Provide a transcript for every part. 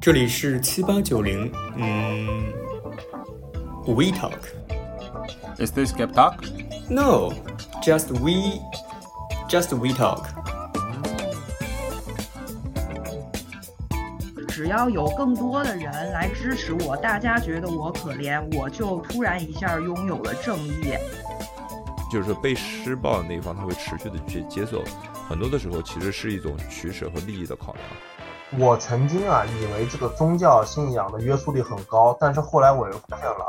这里是七八九零，嗯，We Talk。Is this Gap Talk? No, just we, just we talk. 只要有更多的人来支持我，大家觉得我可怜，我就突然一下拥有了正义。就是说被施暴的那一方，他会持续的去接受，很多的时候其实是一种取舍和利益的考量。我曾经啊，以为这个宗教信仰的约束力很高，但是后来我又发现了，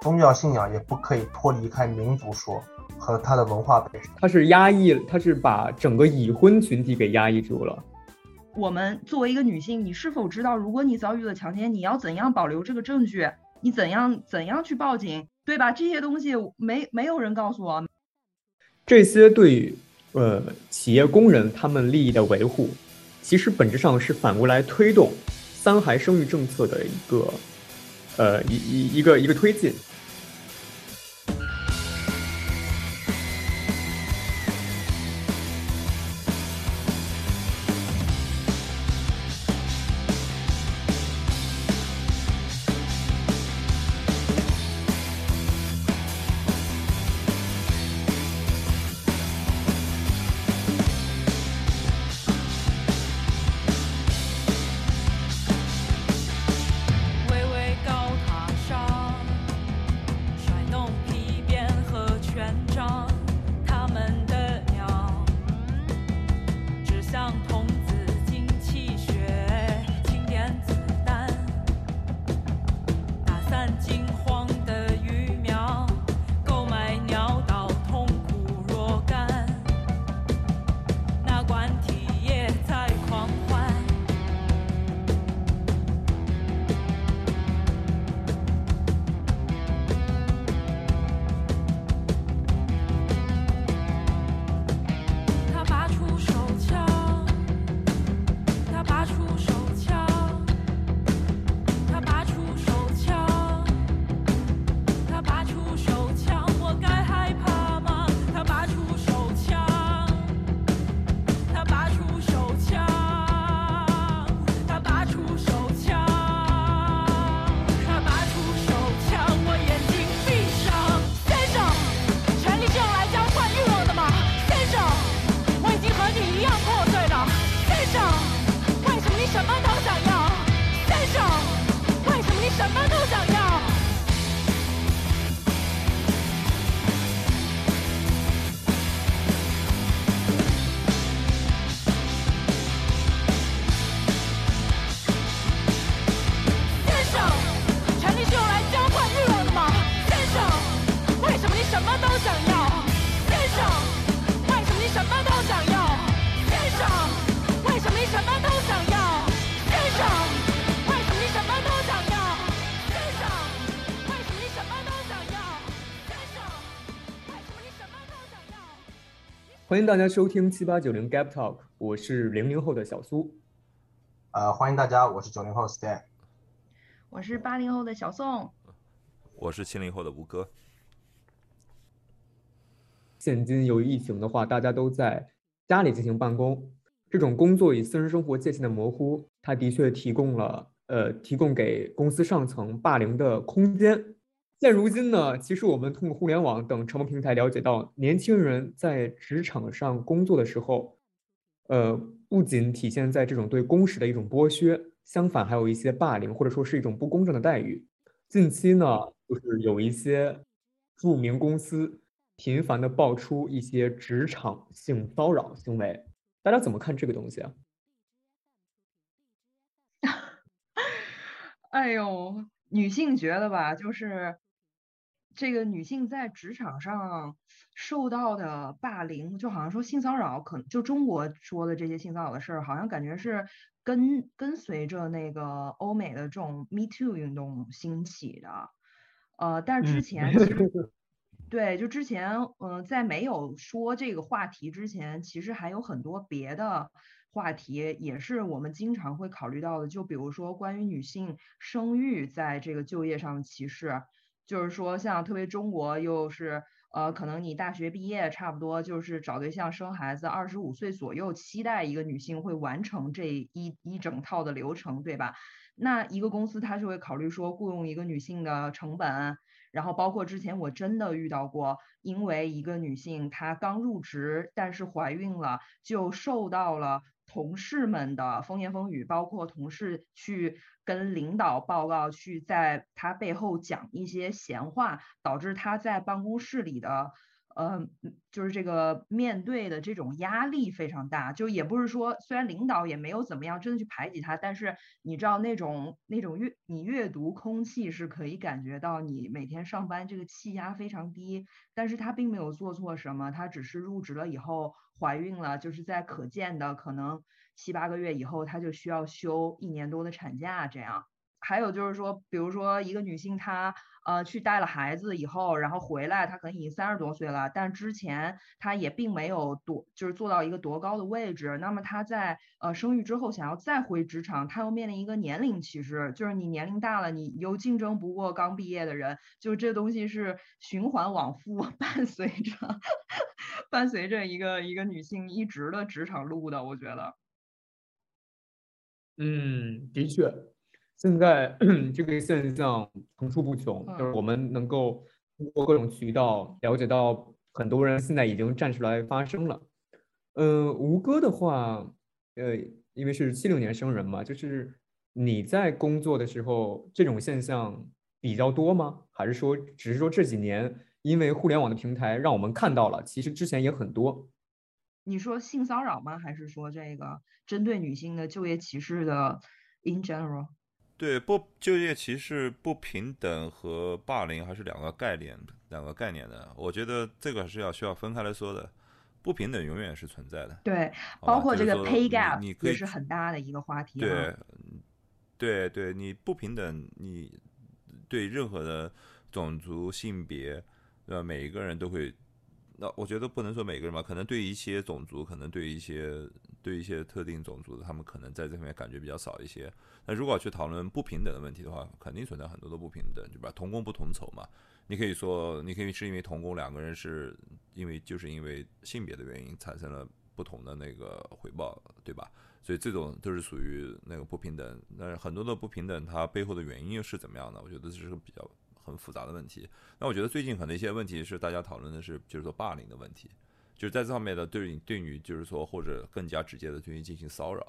宗教信仰也不可以脱离开民族说和它的文化本身。它是压抑，它是把整个已婚群体给压抑住了。我们作为一个女性，你是否知道，如果你遭遇了强奸，你要怎样保留这个证据？你怎样怎样去报警，对吧？这些东西没没有人告诉我。这些对呃企业工人他们利益的维护，其实本质上是反过来推动三孩生育政策的一个呃一一一个一个推进。欢迎大家收听七八九零 Gap Talk，我是零零后的小苏。呃，欢迎大家，我是九零后 Stan。我是八零后的小宋，我是七零后的吴哥，现今由于疫情的话，大家都在家里进行办公，这种工作与私人生活界限的模糊，它的确提供了呃提供给公司上层霸凌的空间。现如今呢，其实我们通过互联网等传播平台了解到，年轻人在职场上工作的时候，呃，不仅体现在这种对工时的一种剥削，相反还有一些霸凌或者说是一种不公正的待遇。近期呢，就是有一些著名公司频繁的爆出一些职场性骚扰行为，大家怎么看这个东西啊？哎呦，女性觉得吧，就是这个女性在职场上受到的霸凌，就好像说性骚扰，可能就中国说的这些性骚扰的事儿，好像感觉是跟跟随着那个欧美的这种 Me Too 运动兴起的。呃，但是之嗯前其实对，就之前，嗯、在没有说这个话题之前，其实还有很多别的话题，也是我们经常会考虑到的。就比如说关于女性生育在这个就业上的歧视，就是说像特别中国又是呃，可能你大学毕业差不多就是找对象生孩子，二十五岁左右，期待一个女性会完成这一一整套的流程，对吧？那一个公司它是会考虑说雇佣一个女性的成本，然后包括之前我真的遇到过，因为一个女性她刚入职，但是怀孕了，就受到了同事们的风言风语，包括同事去跟领导报告，去在他背后讲一些闲话，导致他在办公室里的。呃，就是这个面对的这种压力非常大，就也不是说，虽然领导也没有怎么样真的去排挤他，但是你知道那种那种阅你阅读空气是可以感觉到你每天上班这个气压非常低，但是他并没有做错什么，他只是入职了以后怀孕了，就是在可见的可能七八个月以后，他就需要休一年多的产假这样。还有就是说，比如说一个女性她呃去带了孩子以后，然后回来，她可能已经三十多岁了，但之前她也并没有多就是做到一个多高的位置。那么她在呃生育之后想要再回职场，她又面临一个年龄歧视，就是你年龄大了，你又竞争不过刚毕业的人，就这东西是循环往复，伴随着伴随着一个一个女性一直的职场路的，我觉得。嗯，的确。现在 这个现象层出不穷，就是我们能够通过各种渠道了解到，很多人现在已经站出来发声了。嗯，吴哥的话，呃，因为是七六年生人嘛，就是你在工作的时候，这种现象比较多吗？还是说，只是说这几年因为互联网的平台让我们看到了，其实之前也很多。你说性骚扰吗？还是说这个针对女性的就业歧视的 in general？对，不就业歧视、不平等和霸凌还是两个概念，两个概念的。我觉得这个是要需要分开来说的。不平等永远是存在的。对，包括这个 pay gap 也是很大的一个话题。对，对对，你不平等，你对任何的种族、性别，呃，每一个人都会。那我觉得不能说每个人吧，可能对一些种族，可能对一些对一些特定种族的，他们可能在这方面感觉比较少一些。那如果去讨论不平等的问题的话，肯定存在很多的不平等，对吧？同工不同酬嘛。你可以说，你可以是因为同工两个人是因为就是因为性别的原因产生了不同的那个回报，对吧？所以这种都是属于那个不平等。那很多的不平等，它背后的原因又是怎么样的？我觉得这是个比较。很复杂的问题。那我觉得最近可能一些问题是大家讨论的是，就是说霸凌的问题，就是在这方面的对你对你就是说或者更加直接的对你进行骚扰。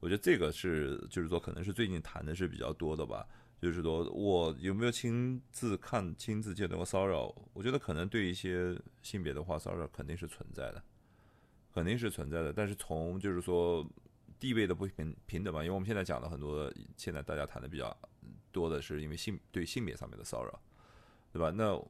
我觉得这个是就是说可能是最近谈的是比较多的吧。就是说我有没有亲自看亲自见到过骚扰？我觉得可能对一些性别的话骚扰肯定是存在的，肯定是存在的。但是从就是说地位的不平平等吧，因为我们现在讲的很多，现在大家谈的比较。多的是因为性对性别上面的骚扰，对吧？那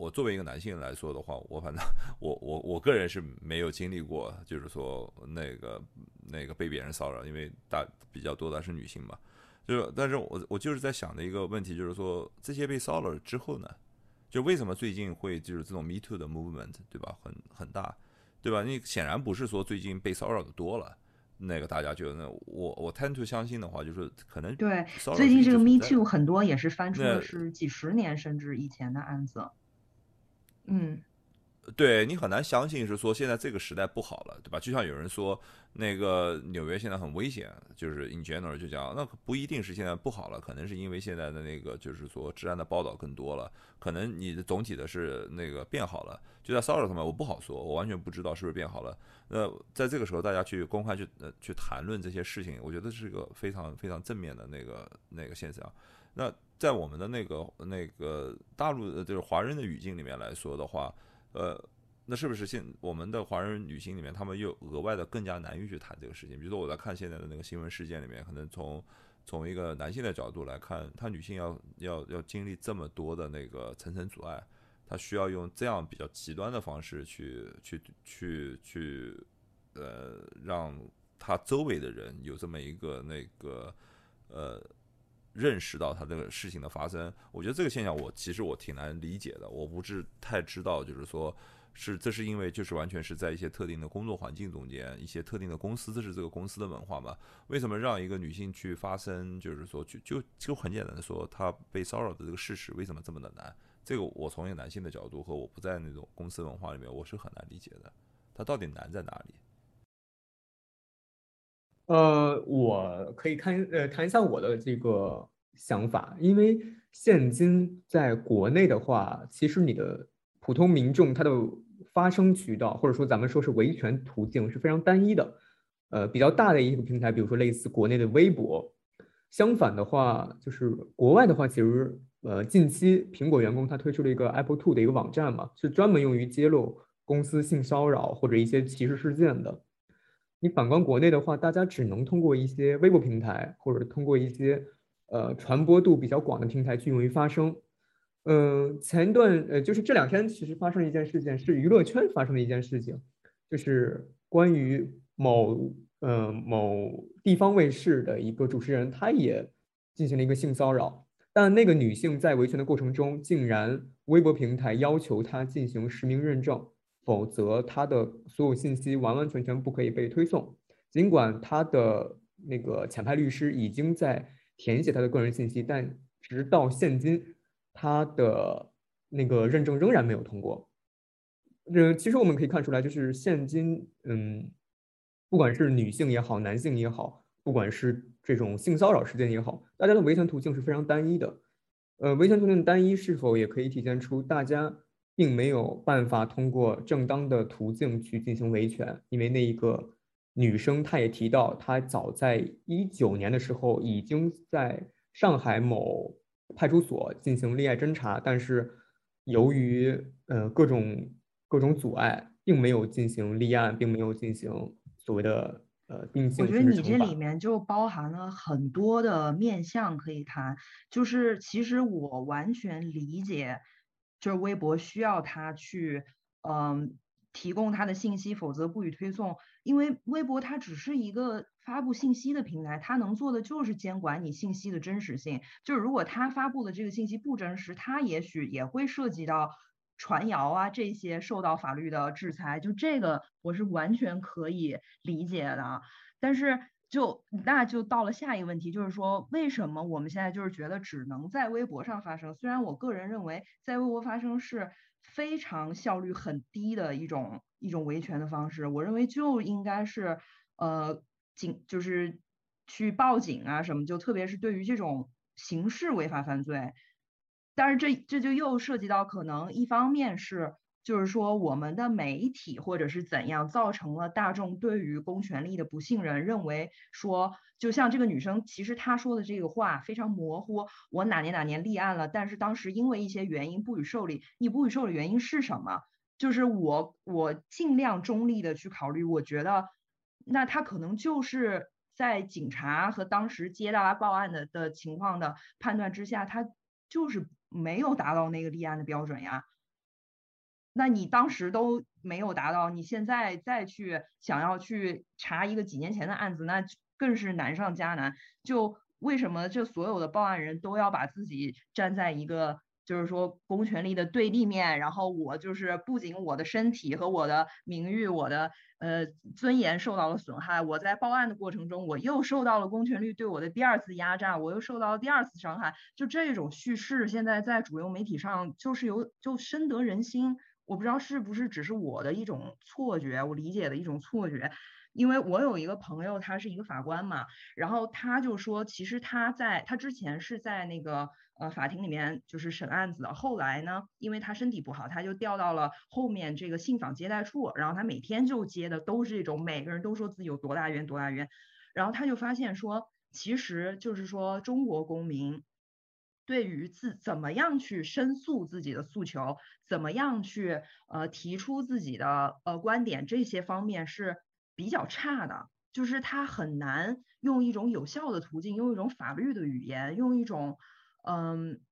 我作为一个男性来说的话，我反正我我我个人是没有经历过，就是说那个那个被别人骚扰，因为大比较多的是女性嘛。就是，但是我我就是在想的一个问题，就是说这些被骚扰之后呢，就为什么最近会就是这种 Me Too 的 movement，对吧？很很大，对吧？你显然不是说最近被骚扰的多了。那个大家觉得，那我我 tend to 相信的话，就是可能对最近这个 Me Too 很多也是翻出的是几十年甚至以前的案子，嗯。对你很难相信是说现在这个时代不好了，对吧？就像有人说那个纽约现在很危险，就是 in general 就讲那不一定是现在不好了，可能是因为现在的那个就是说治安的报道更多了，可能你的总体的是那个变好了。就在骚扰上面，我不好说，我完全不知道是不是变好了。那在这个时候，大家去公开去呃去谈论这些事情，我觉得是一个非常非常正面的那个那个现象。那在我们的那个那个大陆的就是华人的语境里面来说的话。呃，那是不是现我们的华人女性里面，她们又额外的更加难于去谈这个事情？比如说我在看现在的那个新闻事件里面，可能从从一个男性的角度来看，她女性要要要经历这么多的那个层层阻碍，她需要用这样比较极端的方式去去去去，呃，让她周围的人有这么一个那个呃。认识到他这个事情的发生，我觉得这个现象我其实我挺难理解的，我不是太知道，就是说，是这是因为就是完全是在一些特定的工作环境中间，一些特定的公司，这是这个公司的文化嘛？为什么让一个女性去发生，就是说就就就很简单的说，她被骚扰的这个事实为什么这么的难？这个我从一个男性的角度和我不在那种公司文化里面，我是很难理解的。它到底难在哪里？呃，我可以看呃谈一下我的这个想法，因为现今在国内的话，其实你的普通民众他的发声渠道，或者说咱们说是维权途径是非常单一的。呃，比较大的一个平台，比如说类似国内的微博。相反的话，就是国外的话，其实呃近期苹果员工他推出了一个 Apple Two 的一个网站嘛，是专门用于揭露公司性骚扰或者一些歧视事件的。你反观国内的话，大家只能通过一些微博平台，或者通过一些呃传播度比较广的平台去用于发声。嗯，前一段呃就是这两天其实发生了一件事件，是娱乐圈发生的一件事情，就是关于某呃某地方卫视的一个主持人，他也进行了一个性骚扰，但那个女性在维权的过程中，竟然微博平台要求她进行实名认证。否则，他的所有信息完完全全不可以被推送。尽管他的那个潜派律师已经在填写他的个人信息，但直到现今，他的那个认证仍然没有通过。呃，其实我们可以看出来，就是现今，嗯，不管是女性也好，男性也好，不管是这种性骚扰事件也好，大家的维权途径是非常单一的。呃，维权途径单一是否也可以体现出大家？并没有办法通过正当的途径去进行维权，因为那一个女生她也提到，她早在一九年的时候已经在上海某派出所进行立案侦查，但是由于呃各种各种阻碍，并没有进行立案，并没有进行所谓的呃定性。我觉得你这里面就包含了很多的面向可以谈，就是其实我完全理解。就是微博需要他去，嗯，提供他的信息，否则不予推送。因为微博它只是一个发布信息的平台，它能做的就是监管你信息的真实性。就是如果他发布的这个信息不真实，他也许也会涉及到传谣啊这些受到法律的制裁。就这个我是完全可以理解的，但是。就那就到了下一个问题，就是说为什么我们现在就是觉得只能在微博上发生？虽然我个人认为在微博发生是非常效率很低的一种一种维权的方式，我认为就应该是呃警就是去报警啊什么，就特别是对于这种刑事违法犯罪，但是这这就又涉及到可能一方面是。就是说，我们的媒体或者是怎样造成了大众对于公权力的不信任，认为说，就像这个女生，其实她说的这个话非常模糊。我哪年哪年立案了，但是当时因为一些原因不予受理。你不予受理原因是什么？就是我我尽量中立的去考虑，我觉得那他可能就是在警察和当时接到报案的的情况的判断之下，他就是没有达到那个立案的标准呀。那你当时都没有达到，你现在再去想要去查一个几年前的案子，那更是难上加难。就为什么这所有的报案人都要把自己站在一个就是说公权力的对立面？然后我就是不仅我的身体和我的名誉、我的呃尊严受到了损害，我在报案的过程中，我又受到了公权力对我的第二次压榨，我又受到了第二次伤害。就这种叙事，现在在主流媒体上就是有就深得人心。我不知道是不是只是我的一种错觉，我理解的一种错觉，因为我有一个朋友，他是一个法官嘛，然后他就说，其实他在他之前是在那个呃法庭里面就是审案子的，后来呢，因为他身体不好，他就调到了后面这个信访接待处，然后他每天就接的都是这种每个人都说自己有多大冤多大冤，然后他就发现说，其实就是说中国公民。对于自怎么样去申诉自己的诉求，怎么样去呃提出自己的呃观点，这些方面是比较差的，就是他很难用一种有效的途径，用一种法律的语言，用一种嗯，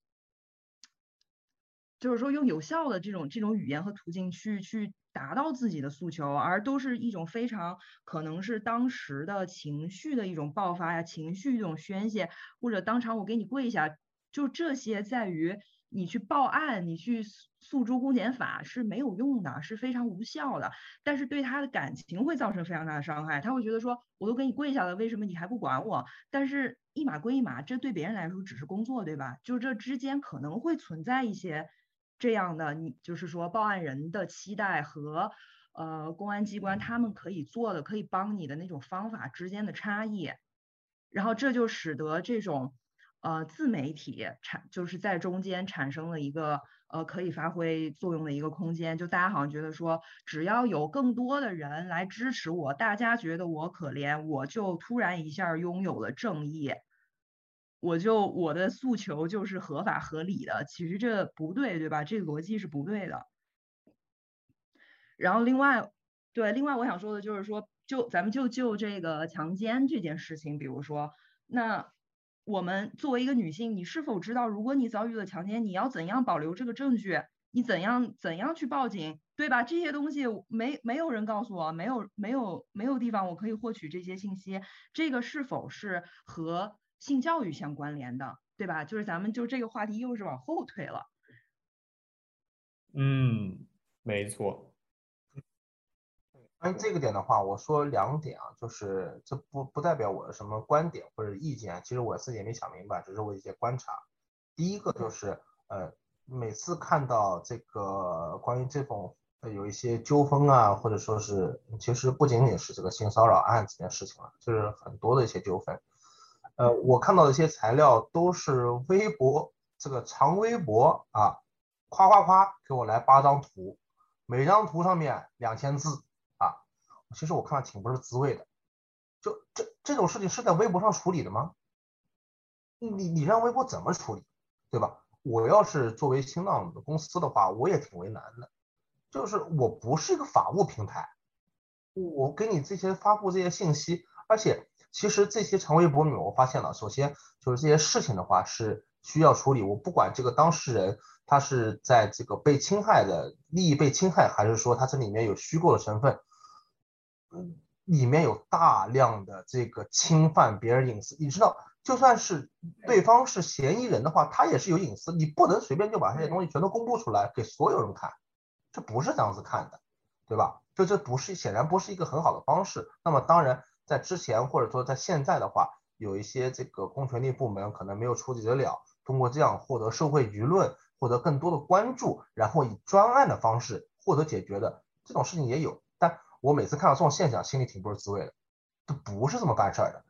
就是说用有效的这种这种语言和途径去去达到自己的诉求，而都是一种非常可能是当时的情绪的一种爆发呀，情绪一种宣泄，或者当场我给你跪下。就这些，在于你去报案，你去诉诸公检法是没有用的，是非常无效的。但是对他的感情会造成非常大的伤害，他会觉得说，我都给你跪下了，为什么你还不管我？但是一码归一码，这对别人来说只是工作，对吧？就这之间可能会存在一些这样的，你就是说报案人的期待和呃公安机关他们可以做的、可以帮你的那种方法之间的差异，然后这就使得这种呃自媒体产就是在中间产生了一个呃可以发挥作用的一个空间，就大家好像觉得说，只要有更多的人来支持我，大家觉得我可怜，我就突然一下拥有了正义。我就我的诉求就是合法合理的，其实这不对，对吧？这个逻辑是不对的。然后另外，对，另外我想说的就是说，就咱们就就这个强奸这件事情，比如说，那我们作为一个女性，你是否知道，如果你遭遇了强奸，你要怎样保留这个证据？你怎样怎样去报警，对吧？这些东西没没有人告诉我，没有没有没有地方我可以获取这些信息，这个是否是和性教育相关联的，对吧？就是咱们就这个话题又是往后推了。嗯，没错。关于这个点的话，我说两点啊，就是这不不代表我的什么观点或者意见，其实我自己也没想明白，只是我一些观察。第一个就是呃，每次看到这个关于这种呃有一些纠纷啊，或者说是其实不仅仅是这个性骚扰案这件事情了，就是很多的一些纠纷。呃，我看到的一些材料都是微博这个长微博啊，夸夸夸给我来八张图，每张图上面两千字啊，其实我看了挺不是滋味的。就这这种事情是在微博上处理的吗？你你让微博怎么处理，对吧？我要是作为新浪的公司的话，我也挺为难的，就是我不是一个法务平台，我给你这些发布这些信息，而且。其实这些长微博里面，我发现了，首先就是这些事情的话是需要处理。我不管这个当事人他是在这个被侵害的利益被侵害，还是说他这里面有虚构的成分，嗯里面有大量的这个侵犯别人隐私。你知道，就算是对方是嫌疑人的话，他也是有隐私，你不能随便就把这些东西全都公布出来给所有人看，这不是这样子看的，对吧？就这不是显然不是一个很好的方式。那么当然。在之前或者说在现在的话，有一些这个公权力部门可能没有处理得了，通过这样获得社会舆论，获得更多的关注，然后以专案的方式获得解决的这种事情也有。我每次看到这种现象，心里挺不是滋味的，都不是这么办事儿的，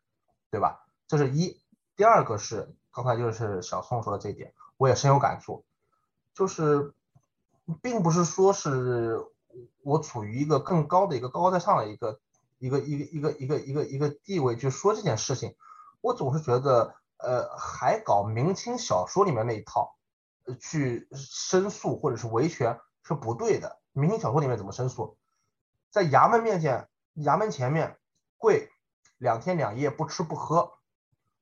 对吧？这是一。第二个是刚才就是小宋说的这一点，我也深有感触，就是并不是说是我处于一个更高的一个高高在上的一个。一个一个一个一个一个一个地位去说这件事情，我总是觉得，呃，还搞明清小说里面那一套，呃，去申诉或者是维权是不对的。明清小说里面怎么申诉？在衙门面前，衙门前面跪两天两夜不吃不喝，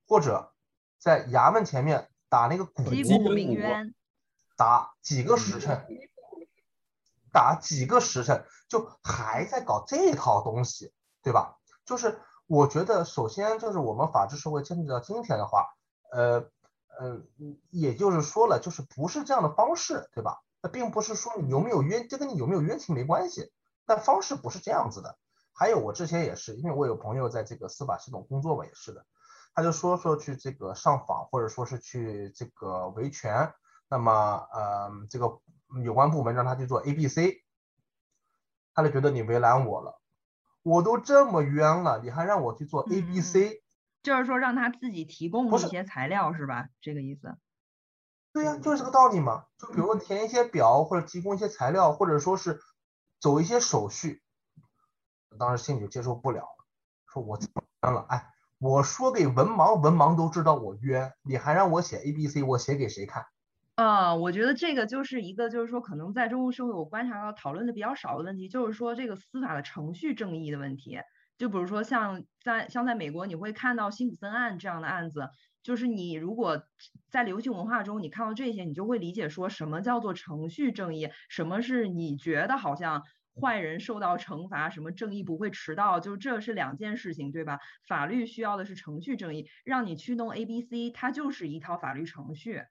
或者在衙门前面打那个鼓，鸣冤，打几个时辰，打几个时辰，就还在搞这套东西。对吧？就是我觉得，首先就是我们法治社会坚持到今天的话，呃，呃，也就是说了，就是不是这样的方式，对吧？那并不是说你有没有冤，这跟你有没有冤情没关系，但方式不是这样子的。还有我之前也是，因为我有朋友在这个司法系统工作嘛，也是的，他就说说去这个上访，或者说是去这个维权，那么呃，这个有关部门让他去做 A、B、C，他就觉得你为难我了。我都这么冤了，你还让我去做 A、B、C，就是说让他自己提供一些材料是吧？这个意思？对呀，就是这个道理嘛。就比如说填一些表，或者提供一些材料，或者说是走一些手续，当时心里就接受不了，说我这么冤了，哎，我说给文盲，文盲都知道我冤，你还让我写 A、B、C，我写给谁看？啊，我觉得这个就是一个，就是说可能在中国社会我观察到讨论的比较少的问题，就是说这个司法的程序正义的问题。就比如说像在像在美国，你会看到辛普森案这样的案子，就是你如果在流行文化中你看到这些，你就会理解说什么叫做程序正义，什么是你觉得好像坏人受到惩罚，什么正义不会迟到，就这是两件事情，对吧？法律需要的是程序正义，让你去弄 A、B、C，它就是一套法律程序。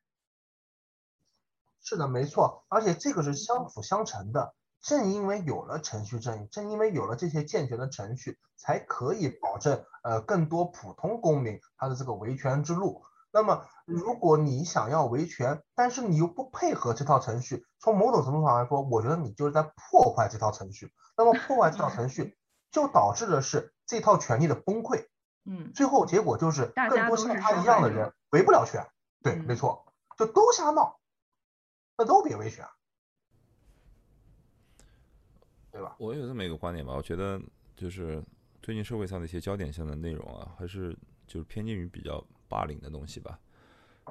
是的，没错，而且这个是相辅相成的。正因为有了程序正义，正因为有了这些健全的程序，才可以保证呃更多普通公民他的这个维权之路。那么如果你想要维权，但是你又不配合这套程序，从某种程度上来说，我觉得你就是在破坏这套程序。那么破坏这套程序，就导致的是这套权利的崩溃。嗯最后结果就是更多像他一样的人维不了权。对，嗯没错，就都瞎闹，那都别维权，对吧？我有这么一个观点吧，我觉得就是最近社会上的一些焦点性的内容啊，还是就是偏近于比较霸凌的东西吧。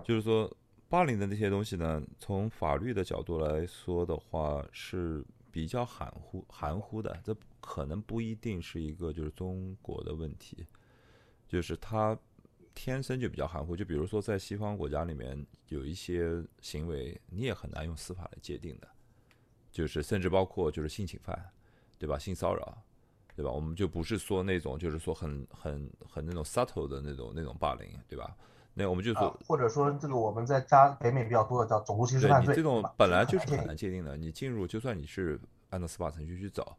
就是说，霸凌的那些东西呢，从法律的角度来说的话，是比较含糊含糊的。这可能不一定是一个就是中国的问题，就是它天生就比较含糊。就比如说在西方国家里面，有一些行为你也很难用司法来界定的。就是甚至包括就是性侵犯，对吧？性骚扰，对吧？我们就不是说那种就是说很很很那种 subtle 的那种那种霸凌，对吧？那我们就说啊，或者说这个我们在加北美比较多的叫种族歧视犯罪，对你这种本来就是很很难界定的，你进入就算你是按照司法程序去找，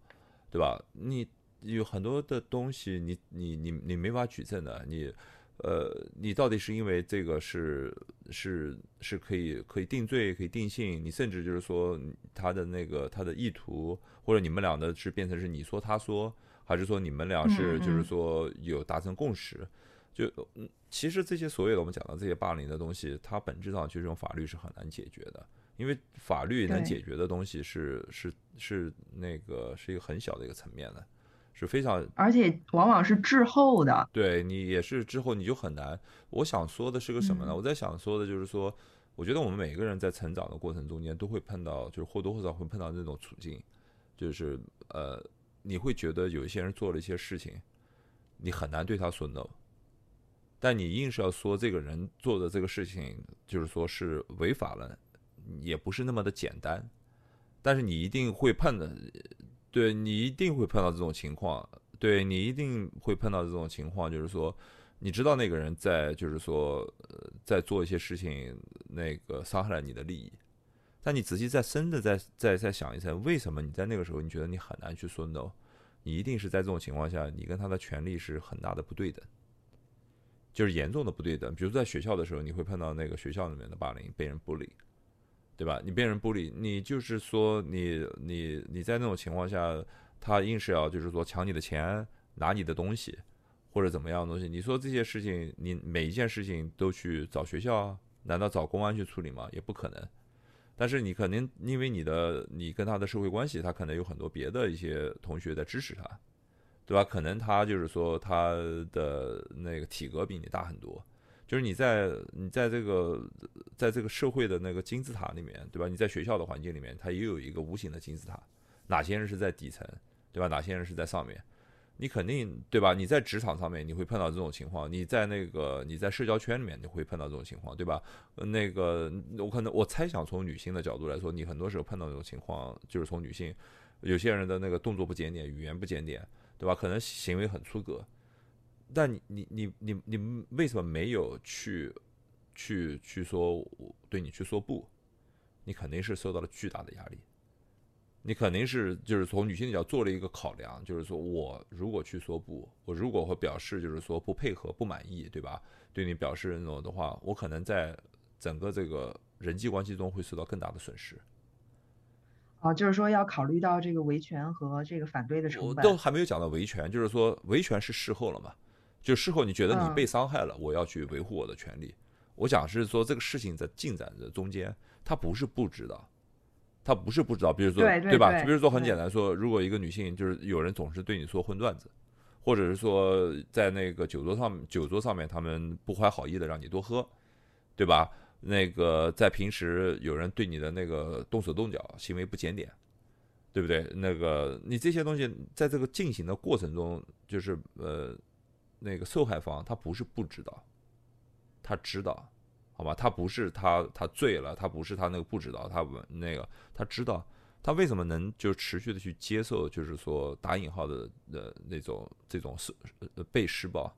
对吧？你有很多的东西你，你你你没法举证的，你呃，你到底是因为这个是是是可以可以定罪可以定性，你甚至就是说他的那个他的意图，或者你们俩的是变成是你说他说，还是说你们俩是嗯就是嗯说有达成共识？就嗯，其实这些所有的我们讲的这些霸凌的东西，它本质上就是用法律是很难解决的，因为法律能解决的东西是是是那个是一个很小的一个层面的，是非常而且往往是滞后的。对你也是之后你就很难。我想说的是个什么呢？嗯我在想说的就是说，我觉得我们每个人在成长的过程中间都会碰到，就是或多或少会碰到这种处境，就是呃，你会觉得有一些人做了一些事情，你很难对他说 no，但你硬是要说这个人做的这个事情，就是说是违法了，也不是那么的简单。但是你一定会碰的，对你一定会碰到这种情况，对你一定会碰到这种情况，就是说，你知道那个人在，就是说，呃，在做一些事情，那个伤害了你的利益，但你仔细再深的再再再想一层，为什么你在那个时候你觉得你很难去说 no？你一定是在这种情况下，你跟他的权利是很大的不对等，就是严重的不对等。比如在学校的时候，你会碰到那个学校里面的霸凌，被人 bully，对吧？你被人不理你就是说你你你在那种情况下，他硬是要就是说抢你的钱，拿你的东西，或者怎么样的东西。你说这些事情，你每一件事情都去找学校？难道找公安去处理吗？也不可能。但是你肯定因为你的你跟他的社会关系，他可能有很多别的一些同学在支持他，对吧？可能他就是说他的那个体格比你大很多，就是你在你在这个在这个社会的那个金字塔里面，对吧？你在学校的环境里面，它也有一个无形的金字塔，哪些人是在底层，对吧？哪些人是在上面？你肯定对吧？你在职场上面你会碰到这种情况，你在那个你在社交圈里面你会碰到这种情况，对吧？那个我可能我猜想从女性的角度来说，你很多时候碰到这种情况，就是从女性有些人的那个动作不检点，语言不检点，对吧？可能行为很出格，但你你你你你为什么没有去去去说我对你去说不？你肯定是受到了巨大的压力。你肯定是就是从女性的角度做了一个考量，就是说我如果去说不，我如果会表示就是说不配合、不满意，对吧？对你表示那种的话，我可能在整个这个人际关系中会受到更大的损失。啊，就是说要考虑到这个维权和这个反对的我成本。都还没有讲到维权，就是说维权是事后了嘛？就事后你觉得你嗯被伤害了，我要去维护我的权利。我讲是说这个事情在进展的中间，他不是不知道，他不是不知道，比如说？对对对就比如说很简单说，如果一个女性就是有人总是对你说荤段子，或者是说在那个酒桌上酒桌上面他们不怀好意的让你多喝，对吧？那个在平时有人对你的那个动手动脚，行为不检点，对不对？那个你这些东西在这个进行的过程中，就是呃，那个受害方他不是不知道，他知道，好吧？他不是他他醉了，他不是他那个不知道，他不那个他知道，他为什么能就持续的去接受，就是说打引号的呃那种这种施呃被施暴，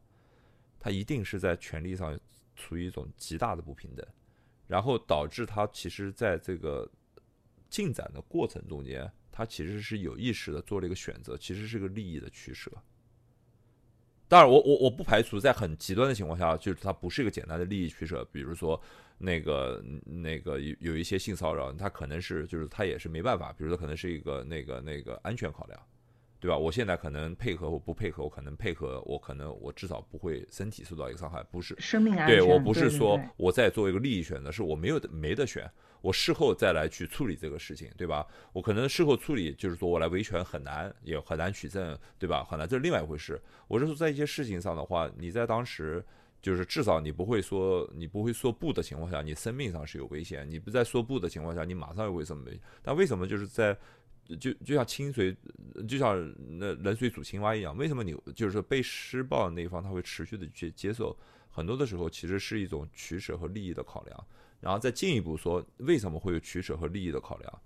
他一定是在权利上处于一种极大的不平等，然后导致他其实在这个进展的过程中间，他其实是有意识的做了一个选择，其实是个利益的取舍。当然我，我我不排除在很极端的情况下，就是它不是一个简单的利益取舍，比如说那个那个有有一些性骚扰，它可能是就是它也是没办法，比如说可能是一个那个那个安全考量，对吧？我现在可能配合，我不配合，我可能配合，我可能我至少不会身体受到一个伤害，不是生命安全。对我不是说我在做一个利益选择，是我没有的没得选，我事后再来去处理这个事情，对吧？我可能事后处理，就是说我来维权很难，也很难取证，对吧？很难，这是另外一回事。我是说，在一些事情上的话，你在当时。就是至少你不会说你不会说不的情况下，你生命上是有危险。你不在说不的情况下，你马上又会什么危险？但为什么就是在就就像清水，就像那冷水煮青蛙一样？为什么你就是被施暴的那一方他会持续的去接受？很多的时候其实是一种取舍和利益的考量。然后再进一步说，为什么会有取舍和利益的考量？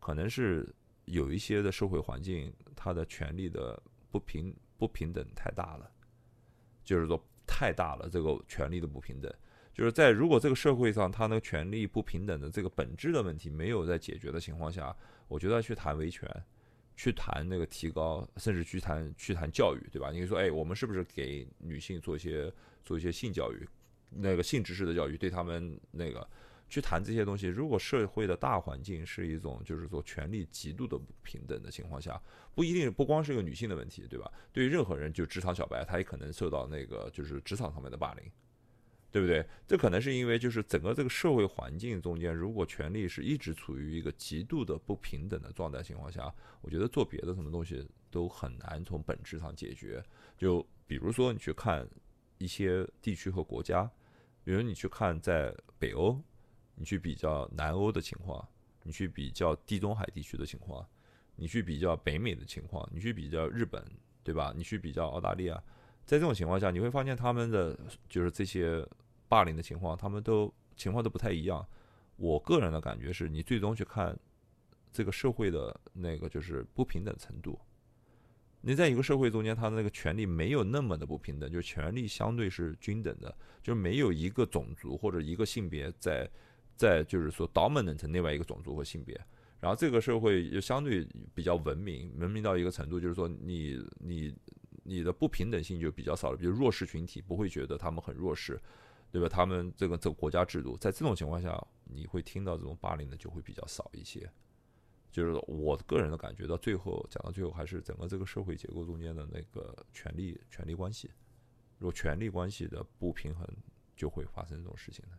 可能是有一些的社会环境，它的权利的不平不平等太大了，就是说太大了，这个权利的不平等。就是在如果这个社会上它那个权利不平等的这个本质的问题没有在解决的情况下，我觉得去谈维权，去谈那个提高，甚至去谈去谈教育，对吧？你说，哎，我们是不是给女性做一些做一些性教育，那个性知识的教育，对他们那个去谈这些东西？如果社会的大环境是一种就是说权力极度的不平等的情况下，不一定不光是一个女性的问题，对吧？对于任何人，就职场小白，他也可能受到那个就是职场上面的霸凌。对不对？这可能是因为就是整个这个社会环境中间，如果权力是一直处于一个极度的不平等的状态情况下，我觉得做别的什么东西都很难从本质上解决。就比如说你去看一些地区和国家，比如你去看在北欧，你去比较南欧的情况，你去比较地中海地区的情况，你去比较北美的情况，你去比较日本，对吧？你去比较澳大利亚，在这种情况下，你会发现他们的就是这些。霸凌的情况，他们都情况都不太一样。我个人的感觉是，你最终去看这个社会的那个就是不平等程度。你在一个社会中间，他的那个权利没有那么的不平等，就权利相对是均等的，就没有一个种族或者一个性别在在就是说 dominant 成另外一个种族和性别。然后这个社会又相对比较文明，文明到一个程度，就是说你你你的不平等性就比较少了，比如弱势群体不会觉得他们很弱势。对吧？他们这个这个国家制度，在这种情况下，你会听到这种霸凌的就会比较少一些。就是我个人的感觉，到最后讲到最后，还是整个这个社会结构中间的那个权力权力关系，如果权力关系的不平衡，就会发生这种事情的。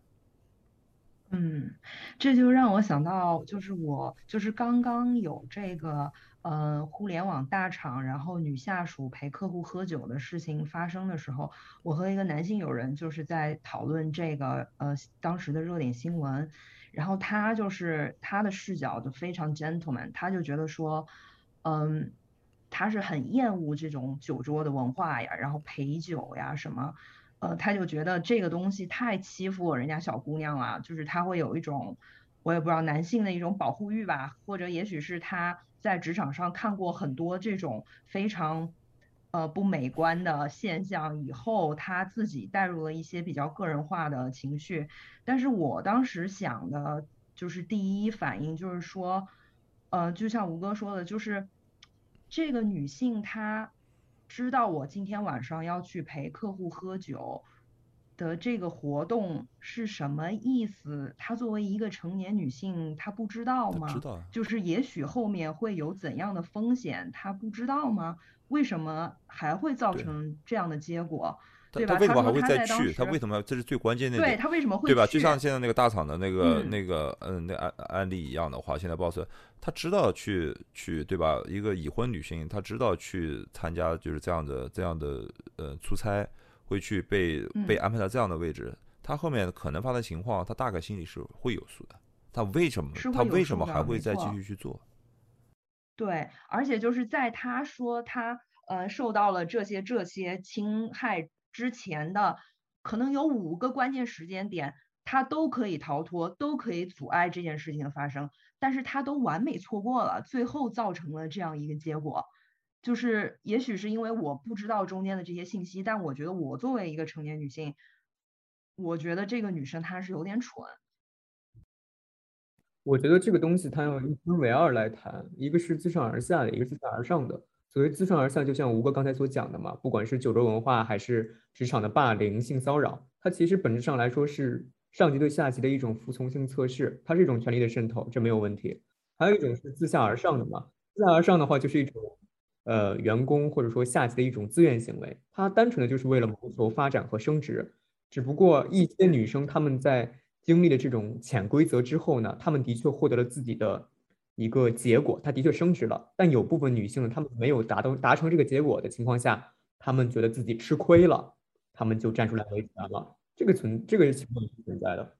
嗯，这就让我想到，就是我就是刚刚有这个呃互联网大厂，然后女下属陪客户喝酒的事情发生的时候，我和一个男性友人就是在讨论这个呃当时的热点新闻，然后他就是他的视角就非常 gentleman，他就觉得说，嗯，他是很厌恶这种酒桌的文化呀，然后陪酒呀什么。呃，他就觉得这个东西太欺负人家小姑娘了，就是他会有一种，我也不知道男性的一种保护欲吧，或者也许是他在职场上看过很多这种非常呃不美观的现象以后，他自己带入了一些比较个人化的情绪。但是我当时想的就是第一反应就是说，呃，就像吴哥说的，就是这个女性她。知道我今天晚上要去陪客户喝酒的这个活动是什么意思？她作为一个成年女性，她不知道吗？知道。就是也许后面会有怎样的风险，她不知道吗？为什么还会造成这样的结果？对吧？他为什么还会再去？他为什么？这是最关键的。对他为什么会对吧？就像现在那个大厂的那个、嗯那个嗯那案案例一样的话，现在 boss 他知道去去对吧？一个已婚女性，她知道去参加就是这样的这样的呃出差，会去被嗯被安排到这样的位置，他后面可能发生情况，他大概心里是会有数的。他为什么他为什么还会再继续去做？对，而且就是在他说他呃受到了这些这些侵害之前的，可能有五个关键时间点，他都可以逃脱，都可以阻碍这件事情的发生，但是他都完美错过了，最后造成了这样一个结果。就是也许是因为我不知道中间的这些信息，但我觉得我作为一个成年女性，我觉得这个女生她是有点蠢。我觉得这个东西它要一分为二来谈，一个是自上而下的，一个是自下而上的。所谓自上而下，就像吴哥刚才所讲的嘛，不管是酒桌文化还是职场的霸凌、性骚扰，它其实本质上来说是上级对下级的一种服从性测试，它是一种权力的渗透，这没有问题。还有一种是自下而上的嘛，自下而上的话就是一种呃员工或者说下级的一种自愿行为，他单纯的就是为了谋求发展和升职。只不过一些女生她们在经历了这种潜规则之后呢，她们的确获得了自己的一个结果，她的确升职了。但有部分女性呢，她们没有达到达成这个结果的情况下，她们觉得自己吃亏了，她们就站出来维权了。这个存这个情况是存在的。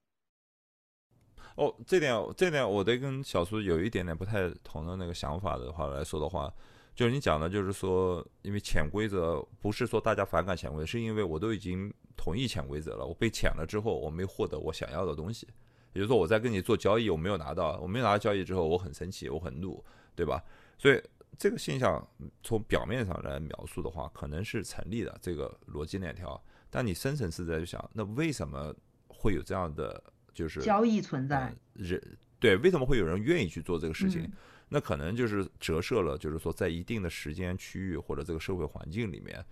哦，这点这点我得跟小苏有一点点不太同的那个想法的话来说的话，就是你讲的，就是说，因为潜规则不是说大家反感潜规则，是因为我都已经同意潜规则了，我被潜了之后，我没获得我想要的东西，也就是说我在跟你做交易，我没有拿到，我没有拿到交易之后，我很生气，我很怒，对吧？所以这个现象从表面上来描述的话，可能是成立的这个逻辑链条，但你深层次在去想，那为什么会有这样的？就是交易存在人对，为什么会有人愿意去做这个事情？嗯那可能就是折射了，就是说在一定的时间区域或者这个社会环境里面，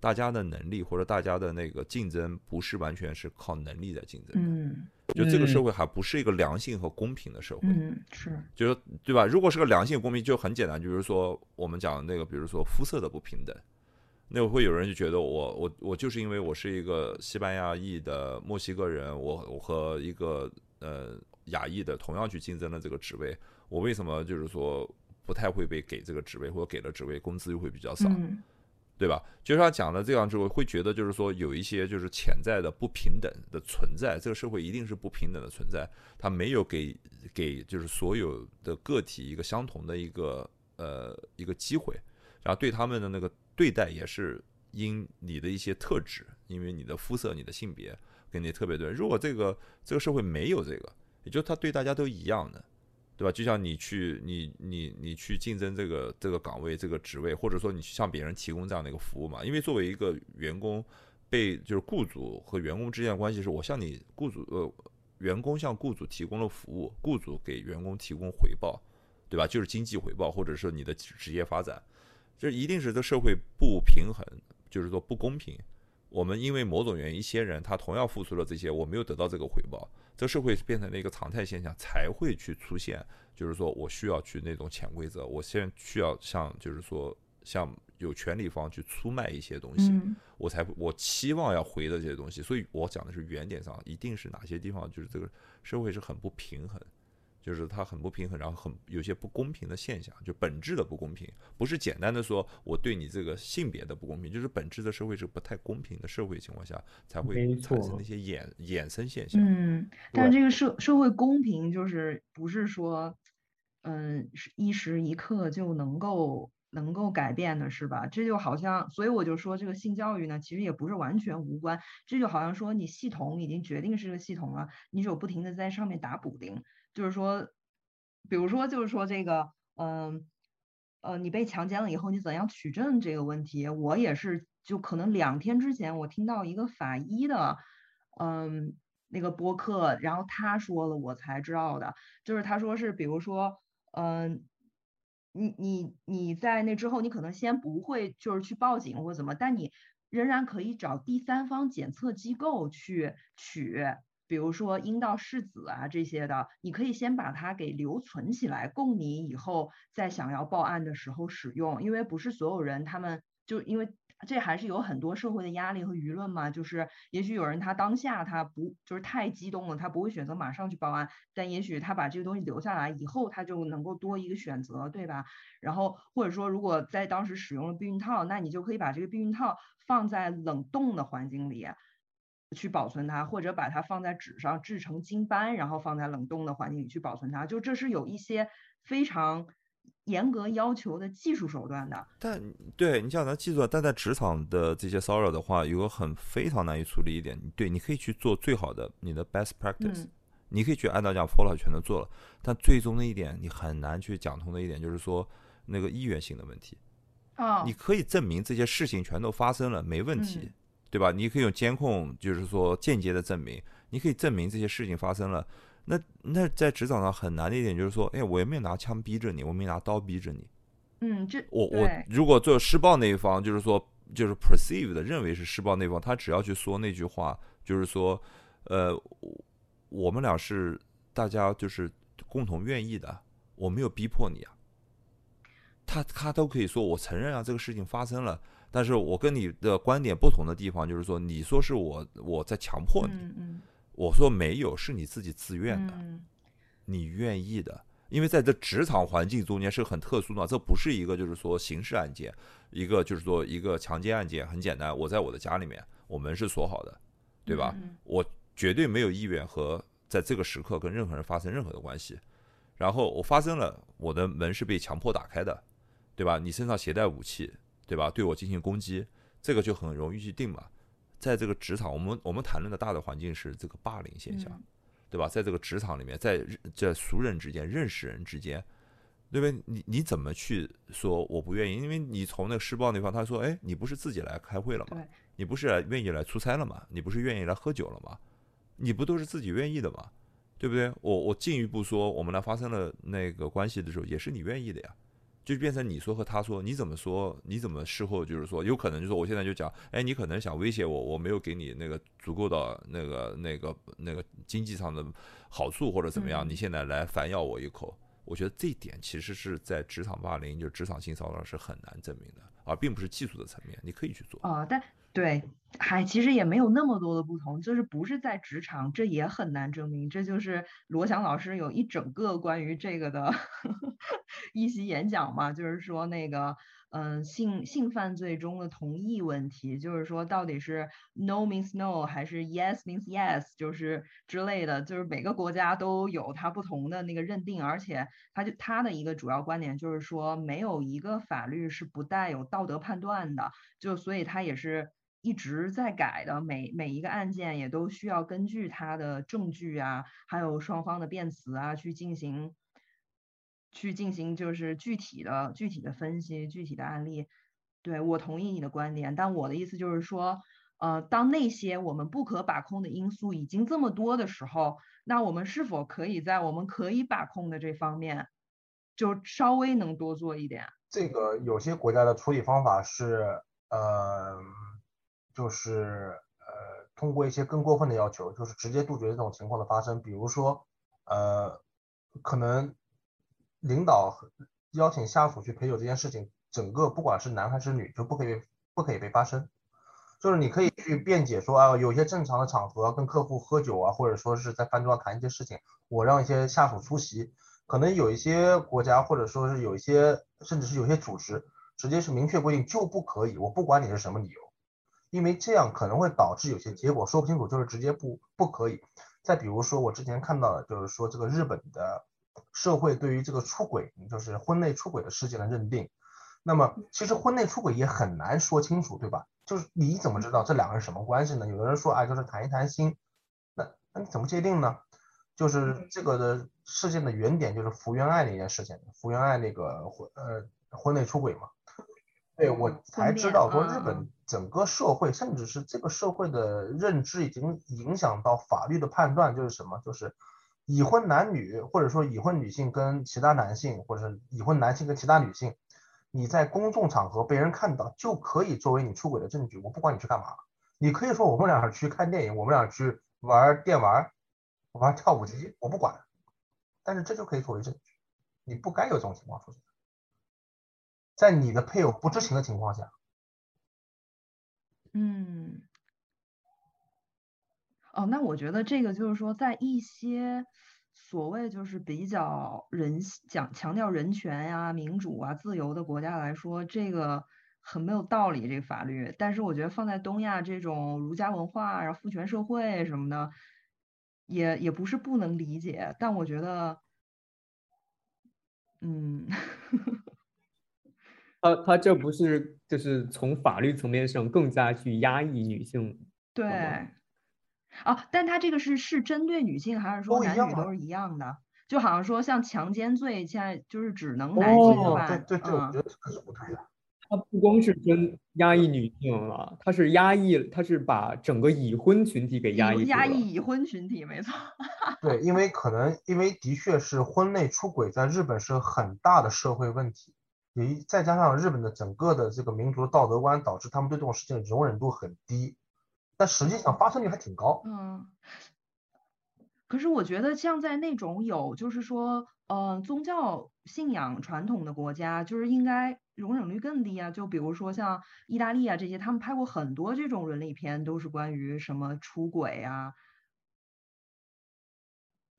大家的能力或者大家的那个竞争不是完全是靠能力在竞争的，嗯就这个社会还不是一个良性和公平的社会。嗯是就是对吧？如果是个良性公平，就很简单，就比如说我们讲那个，比如说肤色的不平等，那会有人就觉得我我我就是因为我是一个西班牙裔的墨西哥人，我我和一个呃亚裔的同样去竞争了这个职位，我为什么就是说不太会被给这个职位，或者给了职位工资又会比较少？嗯对吧？就是他讲了这样之后，会觉得就是说有一些就是潜在的不平等的存在，这个社会一定是不平等的存在，它没有给给就是所有的个体一个相同的一个呃一个机会，然后对他们的那个对待也是因你的一些特质，因为你的肤色、你的性别跟你特别对。如果这个这个社会没有这个，也就他对大家都一样的。对吧？就像你去你你你去竞争这个这个岗位这个职位，或者说你去向别人提供这样的一个服务嘛？因为作为一个员工，被就是雇主和员工之间的关系是我向你雇主呃员工向雇主提供了服务，雇主给员工提供回报，对吧？就是经济回报，或者说你的职业发展，这一定是这社会不平衡，就是说不公平。我们因为某种原因，一些人他同样付出了这些，我没有得到这个回报，这社会变成了一个常态现象，才会去出现，就是说我需要去那种潜规则，我现在需要向就是说向有权利方去出卖一些东西，嗯我才我期望要回的这些东西。所以我讲的是原点上，一定是哪些地方就是这个社会是很不平衡。就是它很不平衡，然后很有些不公平的现象，就本质的不公平，不是简单的说我对你这个性别的不公平，就是本质的社会是不太公平的社会情况下才会产生那些衍衍生现象。嗯，但是这个社社会公平就是不是说，嗯，是一时一刻就能够能够改变的，是吧？这就好像，所以我就说这个性教育呢，其实也不是完全无关，这就好像说你系统已经决定是个系统了，你只有不停的在上面打补丁，就是说，比如说就是说这个，嗯。呃，你被强奸了以后，你怎样取证这个问题，我也是，就可能两天之前，我听到一个法医的，嗯，那个播客，然后他说了，我才知道的，就是他说是，比如说，嗯，你你你在那之后，你可能先不会就是去报警或怎么，但你仍然可以找第三方检测机构去取。比如说阴道拭子啊这些的，你可以先把它给留存起来，供你以后在想要报案的时候使用。因为不是所有人他们就因为这还是有很多社会的压力和舆论嘛，就是也许有人他当下他不就是太激动了，他不会选择马上去报案，但也许他把这个东西留下来以后，他就能够多一个选择，对吧？然后或者说如果在当时使用了避孕套，那你就可以把这个避孕套放在冷冻的环境里。去保存它，或者把它放在纸上制成金斑，然后放在冷冻的环境里去保存它。就这是有一些非常严格要求的技术手段的。但对你讲的记住，但在职场的这些骚扰的话，有个很非常难以处理一点，对，你可以去做最好的你的 best practice，、嗯你可以去按照这样 follow 全都做了，但最终的一点你很难去讲通的一点就是说那个意愿性的问题。哦你可以证明这些事情全都发生了，没问题，嗯对吧？你可以用监控，就是说间接的证明，你可以证明这些事情发生了。那那在职场上很难的一点就是说，哎，我也没有拿枪逼着你，我没拿刀逼着你，嗯，这我我如果做施暴那一方，就是说就是 perceive 的认为是施暴那一方，他只要去说那句话，就是说，呃，我我们俩是大家就是共同愿意的，我没有逼迫你啊。他他都可以说，我承认啊，这个事情发生了，但是我跟你的观点不同的地方，就是说，你说是我我在强迫你，我说没有，是你自己自愿的。嗯你愿意的，因为在这职场环境中间是很特殊的，这不是一个就是说刑事案件，一个就是说一个强奸案件，很简单，我在我的家里面，我门是锁好的，对吧？嗯我绝对没有意愿和在这个时刻跟任何人发生任何的关系，然后我发生了，我的门是被强迫打开的，对吧？你身上携带武器，对吧？对我进行攻击，这个就很容易去定嘛。在这个职场，我们我们谈论的大的环境是这个霸凌现象，嗯对吧？在这个职场里面，在认在熟人之间、认识人之间，对不对？你你怎么去说我不愿意？因为你从那个施暴那方，他说，哎，你不是自己来开会了吗？你不是来愿意来出差了吗？你不是愿意来喝酒了吗？你不都是自己愿意的吗？对不对？我我进一步说，我们俩发生了那个关系的时候，也是你愿意的呀。就变成你说和他说，你怎么说？你怎么事后就是说，有可能就是说，我现在就讲，哎，你可能想威胁我，我没有给你那个足够的那个那个那个经济上的好处或者怎么样，嗯你现在来反咬我一口，我觉得这一点其实是在职场霸凌，就是职场性骚扰是很难证明的，而并不是技术的层面，你可以去做。啊，但对，还其实也没有那么多的不同，就是不是在职场，这也很难证明。这就是罗翔老师有一整个关于这个的 一席演讲嘛，就是说那个，嗯，性性犯罪中的同意问题，就是说到底是 no means no 还是 yes means yes，就是之类的，就是每个国家都有它不同的那个认定，而且他就他的一个主要观点就是说，没有一个法律是不带有道德判断的。就所以它也是一直在改的，每每一个案件也都需要根据它的证据啊，还有双方的辩词啊，去进行去进行就是具体的具体的分析，具体的案例。对，我同意你的观点，但我的意思就是说，呃，当那些我们不可把控的因素已经这么多的时候，那我们是否可以在我们可以把控的这方面，就稍微能多做一点？这个有些国家的处理方法是，呃，就是呃，通过一些更过分的要求，就是直接杜绝这种情况的发生。比如说，呃，可能领导邀请下属去陪酒这件事情，整个不管是男还是女，就不可以不可以被发生。就是你可以去辩解说啊，有些正常的场合跟客户喝酒啊，或者说是在饭桌上谈一些事情，我让一些下属出席。可能有一些国家，或者说是有一些，甚至是有些组织，直接是明确规定就不可以，我不管你是什么理由，因为这样可能会导致有些结果说不清楚，就是直接不不可以。再比如说，我之前看到的，就是说这个日本的社会对于这个出轨，就是婚内出轨的事件的认定，那么其实婚内出轨也很难说清楚，对吧？就是你怎么知道这两个人什么关系呢？有的人说啊，就是谈一谈心，那那你怎么界定呢？就是这个的事件的原点就是福原爱那件事情，福原爱那个婚呃婚内出轨嘛，对我才知道说日本整个社会，甚至是这个社会的认知已经影响到法律的判断，就是什么，就是已婚男女或者说已婚女性跟其他男性，或者是已婚男性跟其他女性，你在公众场合被人看到就可以作为你出轨的证据，我不管你去干嘛，你可以说我们俩去看电影，我们俩去玩电玩。玩跳舞机，我不管，但是这就可以作为证据，你不该有这种情况出现，在你的配偶不知情的情况下，嗯，哦，那我觉得这个就是说，在一些所谓就是比较人讲强调人权呀、民主啊、自由的国家来说，这个很没有道理，这个法律。但是我觉得放在东亚这种儒家文化，然后父权社会什么的。也也不是不能理解，但我觉得，嗯，他他这不是就是从法律层面上更加去压抑女性？对，哦，但他这个是是针对女性，还是说男女都是一样的？就好像说像强奸罪，现在就是只能男性犯，哦、对对对，嗯、我觉得这个是不对的。它不光是真压抑女性了，他是压抑，他是把整个已婚群体给压抑压抑已婚群体，没错。对，因为可能因为的确是婚内出轨在日本是很大的社会问题，有一再加上日本的整个的这个民族的道德观，导致他们对这种事情容忍度很低，但实际上发生率还挺高。嗯，可是我觉得像在那种有就是说，呃，宗教信仰传统的国家，就是应该容忍率更低啊。就比如说像意大利啊这些，他们拍过很多这种伦理片，都是关于什么出轨啊。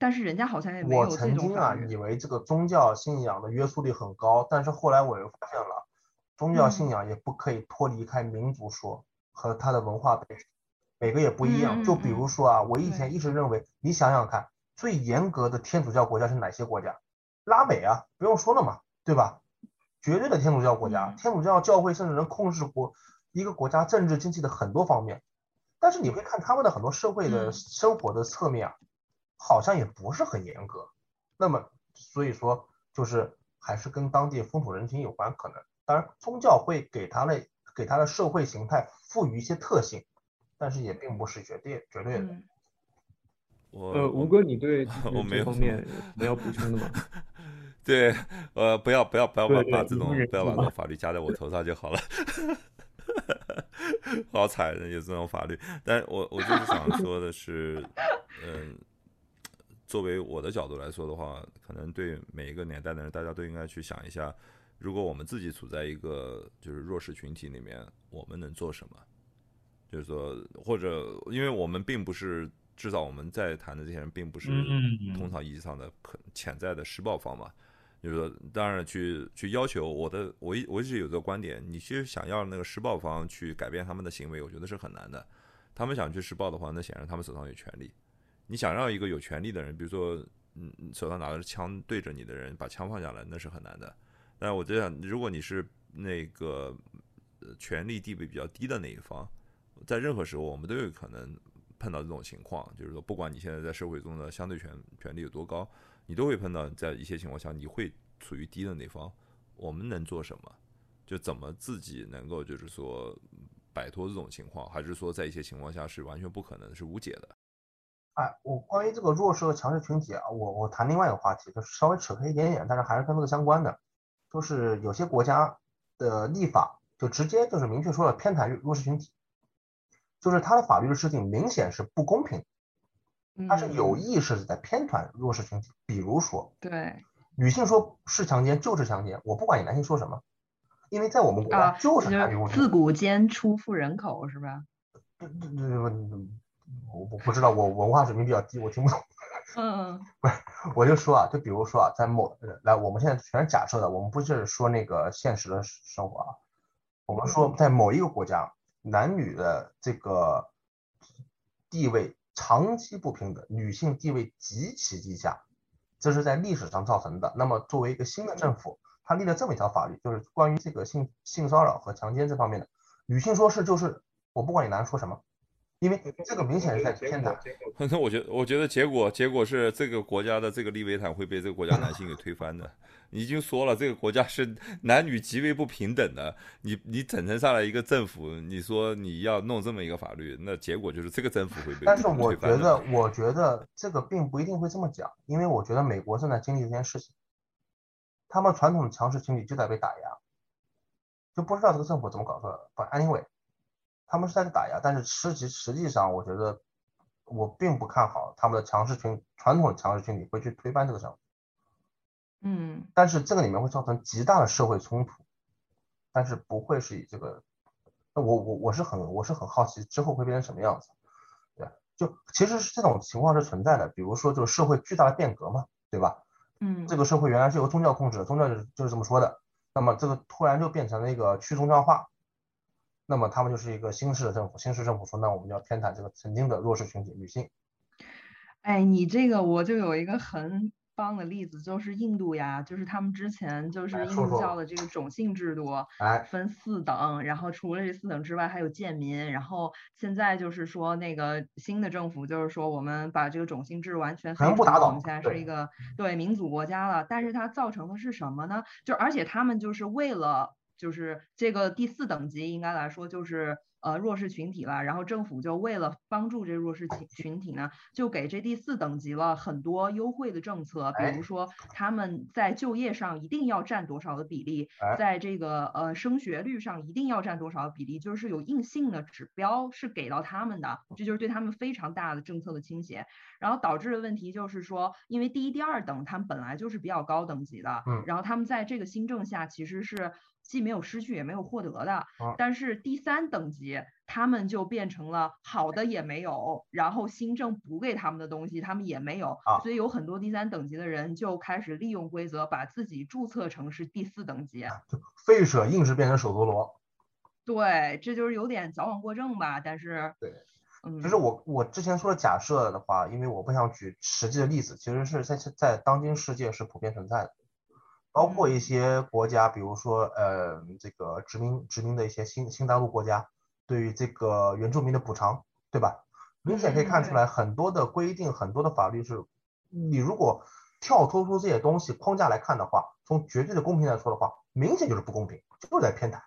但是人家好像也没我有这曾经啊。以为这个宗教信仰的约束力很高，但是后来我又发现了，宗教信嗯仰也不可以脱离开民族说和它的文化背景，每个也不一样。就比如嗯说啊，我以前一直认为，你想想看，最严格的天主教国家是哪些国家？拉美啊，不用说了嘛，对吧？绝对的天主教国家，嗯天主教教会甚至能控制国一个国家政治经济的很多方面。但是你会看他们的很多社会的嗯生活的侧面啊，好像也不是很严格。那么所以说，就是还是跟当地风土人情有关，可能。当然，宗教会给他的给他的社会形态赋予一些特性，但是也并不是绝对绝对的。嗯，我呃，吴哥，你对 我没有方面 有什么要补充的吗？对，呃，不要不要不要把把这种不要把这种法律加在我头上就好了，好惨有这种法律。但我我就是想说的是，嗯，作为我的角度来说的话，可能对每一个年代的人，大家都应该去想一下，如果我们自己处在一个就是弱势群体里面，我们能做什么？就是说，或者因为我们并不是，至少我们在谈的这些人，并不是通常意义上的可潜在的施暴方嘛。就是说，当然去去要求我的，我一我一直有这个观点，你其实想要那个施暴方去改变他们的行为，我觉得是很难的。他们想去施暴的话，那显然他们手上有权利。你想让一个有权利的人，比如说，嗯，手上拿着枪对着你的人把枪放下来，那是很难的。但我就想，如果你是那个呃权力地位比较低的那一方，在任何时候我们都有可能碰到这种情况，就是说，不管你现在在社会中的相对权权力有多高，你都会碰到在一些情况下你会处于低的那方。我们能做什么？就怎么自己能够就是说摆脱这种情况，还是说在一些情况下是完全不可能是无解的？哎，我关于这个弱势和强势群体啊，我我谈另外一个话题，就是稍微扯开一点点，但是还是跟这个相关的，就是有些国家的立法就直接就是明确说了偏袒弱弱势群体，就是它的法律的制定明显是不公平的，它是有嗯意识的在偏袒弱势群体。比如说，对女性说是强奸就是强奸，我不管你男性说什么，因为在我们国家啊，就是自古奸出富人口是吧？这这这我我不知道，我文化水平比较低，我听不懂。嗯不是我就说啊，就比如说啊，在某呃来，我们现在全是假设的，我们不是说那个现实的生活啊，我们说在某一个国家，男女的这个地位长期不平等，女性地位极其低下，这是在历史上造成的。那么作为一个新的政府，他立了这么一条法律，就是关于这个性性骚扰和强奸这方面的，女性说是就是，我不管你男人说什么，因为这个明显是在偏袒。那我觉得，我觉得结果结果是这个国家的这个利维坦会被这个国家男性给推翻的。你已经说了，这个国家是男女极为不平等的，你你整成上来一个政府，你说你要弄这么一个法律，那结果就是这个政府会被但是我觉得，我觉得这个并不一定会这么讲，因为我觉得美国正在经历这件事情，他们传统的强势群体就在被打压，就不知道这个政府怎么搞出来的。But anyway，他们是在打压，但是实际实际上，我觉得我并不看好他们的强势群传统的强势群体会去推翻这个政府，嗯但是这个里面会造成极大的社会冲突，但是不会是以这个，那我我我是很我是很好奇之后会变成什么样子。对，就其实是这种情况是存在的，比如说就是社会巨大的变革嘛，对吧？嗯这个社会原来是由宗教控制的，宗教就是就是这么说的，那么这个突然就变成了一个去宗教化，那么他们就是一个新式的政府，新式政府说，那我们就要偏袒这个曾经的弱势群体女性。哎，你这个我就有一个很棒的例子，就是印度呀，就是他们之前就是印度教的这个种姓制度哎，分四等，然后除了这四等之外还有贱民，然后现在就是说那个新的政府就是说我们把这个种姓制完全全部打倒们现在是一个对民主国家了，但是它造成的是什么呢？就而且他们就是为了就是这个第四等级应该来说就是呃弱势群体了，然后政府就为了帮助这弱势群群体呢，就给这第四等级了很多优惠的政策，比哎如说他们在就业上一定要占多少的比例，哎在这个呃升学率上一定要占多少的比例，就是有硬性的指标是给到他们的，这就是对他们非常大的政策的倾斜。然后导致的问题就是说，因为第一、第二等他们本来就是比较高等级的，嗯然后他们在这个新政下其实是既没有失去也没有获得的，嗯但是第三等级他们就变成了好的也没有，然后新政补给他们的东西他们也没有，啊所以有很多第三等级的人就开始利用规则把自己注册成是第四等级，废舍硬是变成手陀螺。对，这就是有点矫枉过正吧，但是对。嗯，其实我我之前说的假设的话，因为我不想举实际的例子，其实是在在当今世界是普遍存在的，包括一些国家，比如说呃这个殖民殖民的一些新新大陆国家，对于这个原住民的补偿，对吧？明显可以看出来，很多的规定，很多的法律是，你如果跳脱出这些东西框架来看的话，从绝对的公平来说的话，明显就是不公平，就是在偏袒，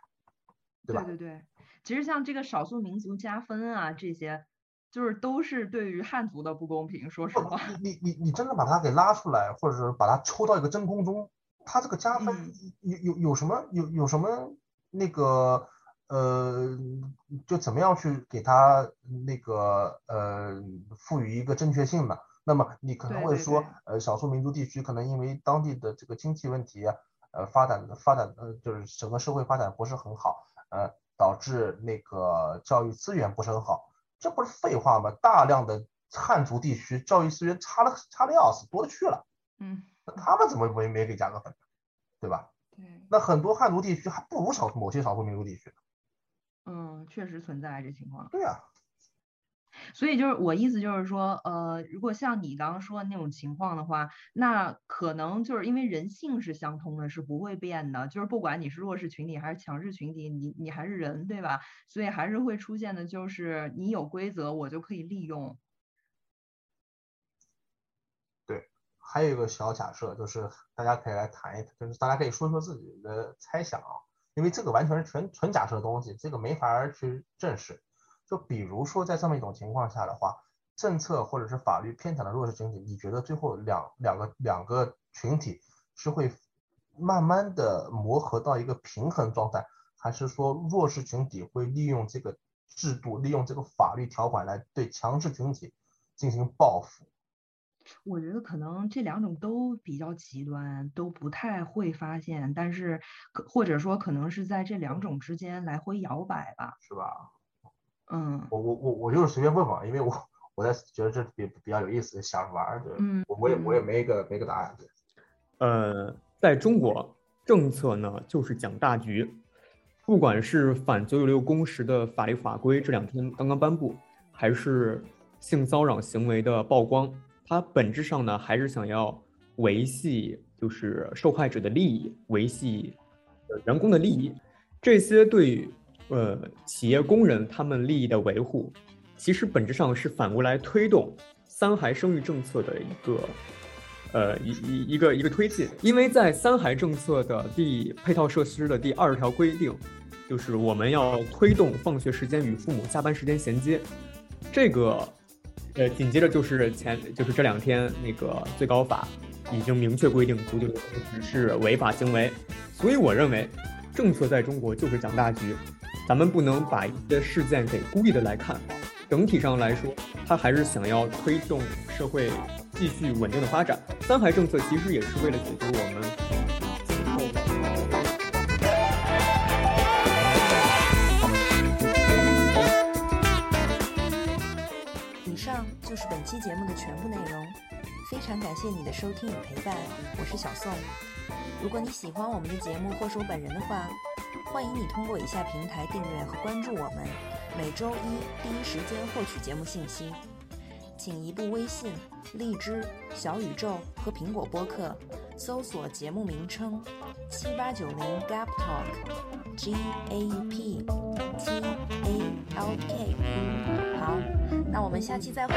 对吧？对对对，其实像这个少数民族加分啊，这些就是都是对于汉族的不公平。说实话，你你你你真的把它给拉出来，或者是把它抽到一个真空中，它这个加分嗯。有有有什么有有什么那个呃，就怎么样去给它那个呃赋予一个正确性呢？那么你可能会说对对对，呃，少数民族地区可能因为当地的这个经济问题啊，呃，发展发展呃，就是整个社会发展不是很好，呃，导致那个教育资源不是很好，这不是废话吗？大量的汉族地区教育资源差的差的要死，多了去了，嗯，那他们怎么没没给加个分，对吧？对，那很多汉族地区还不如少数某些少数民族地区，嗯，确实存在这情况。对啊、所以就是我意思就是说，呃，如果像你刚刚说的那种情况的话，那可能就是因为人性是相通的，是不会变的。就是不管你是弱势群体还是强势群体，你你还是人，对吧？所以还是会出现的，就是你有规则，我就可以利用。还有一个小假设，就是大家可以来谈一谈，就是大家可以说说自己的猜想啊，因为这个完全是纯纯假设的东西，这个没法去证实。就比如说在这么一种情况下的话，政策或者是法律偏袒的弱势群体，你觉得最后两两个两个群体是会慢慢的磨合到一个平衡状态，还是说弱势群体会利用这个制度，利用这个法律条款来对强势群体进行报复？我觉得可能这两种都比较极端，都不太会发现，但是可或者说可能是在这两种之间来回摇摆吧。是吧？嗯我我我我就是随便问问，因为我我在觉得这比比较有意思，想着玩儿，就是嗯我我也我也嗯没个没个答案。对呃，在中国，政策呢就是讲大局，不管是反九九六工时的法律法规这两天刚刚颁布，还是性骚扰行为的曝光，它本质上呢还是想要维系就是受害者的利益，维系员工的利益，这些对呃企业工人他们利益的维护，其实本质上是反过来推动三孩生育政策的一个。呃，一一一个一个推进，因为在三孩政策的第配套设施的第二十条规定，就是我们要推动放学时间与父母下班时间衔接。这个，呃，紧接着就是前就是这两天那个最高法已经明确规定足球是违法行为，所以我认为政策在中国就是讲大局，咱们不能把一些事件给孤立的来看。整体上来说，它还是想要推动社会继续稳定的发展。三孩政策其实也是为了解决我们期节目的全部内容，非常感谢你的收听与陪伴，我是小宋。如果你喜欢我们的节目或是我本人的话，欢迎你通过以下平台订阅和关注我们，每周一第一时间获取节目信息。请移步微信、荔枝、小宇宙和苹果播客，搜索节目名称“七八九零 Gap Talk，G A P T A L K。好，那我们下期再会。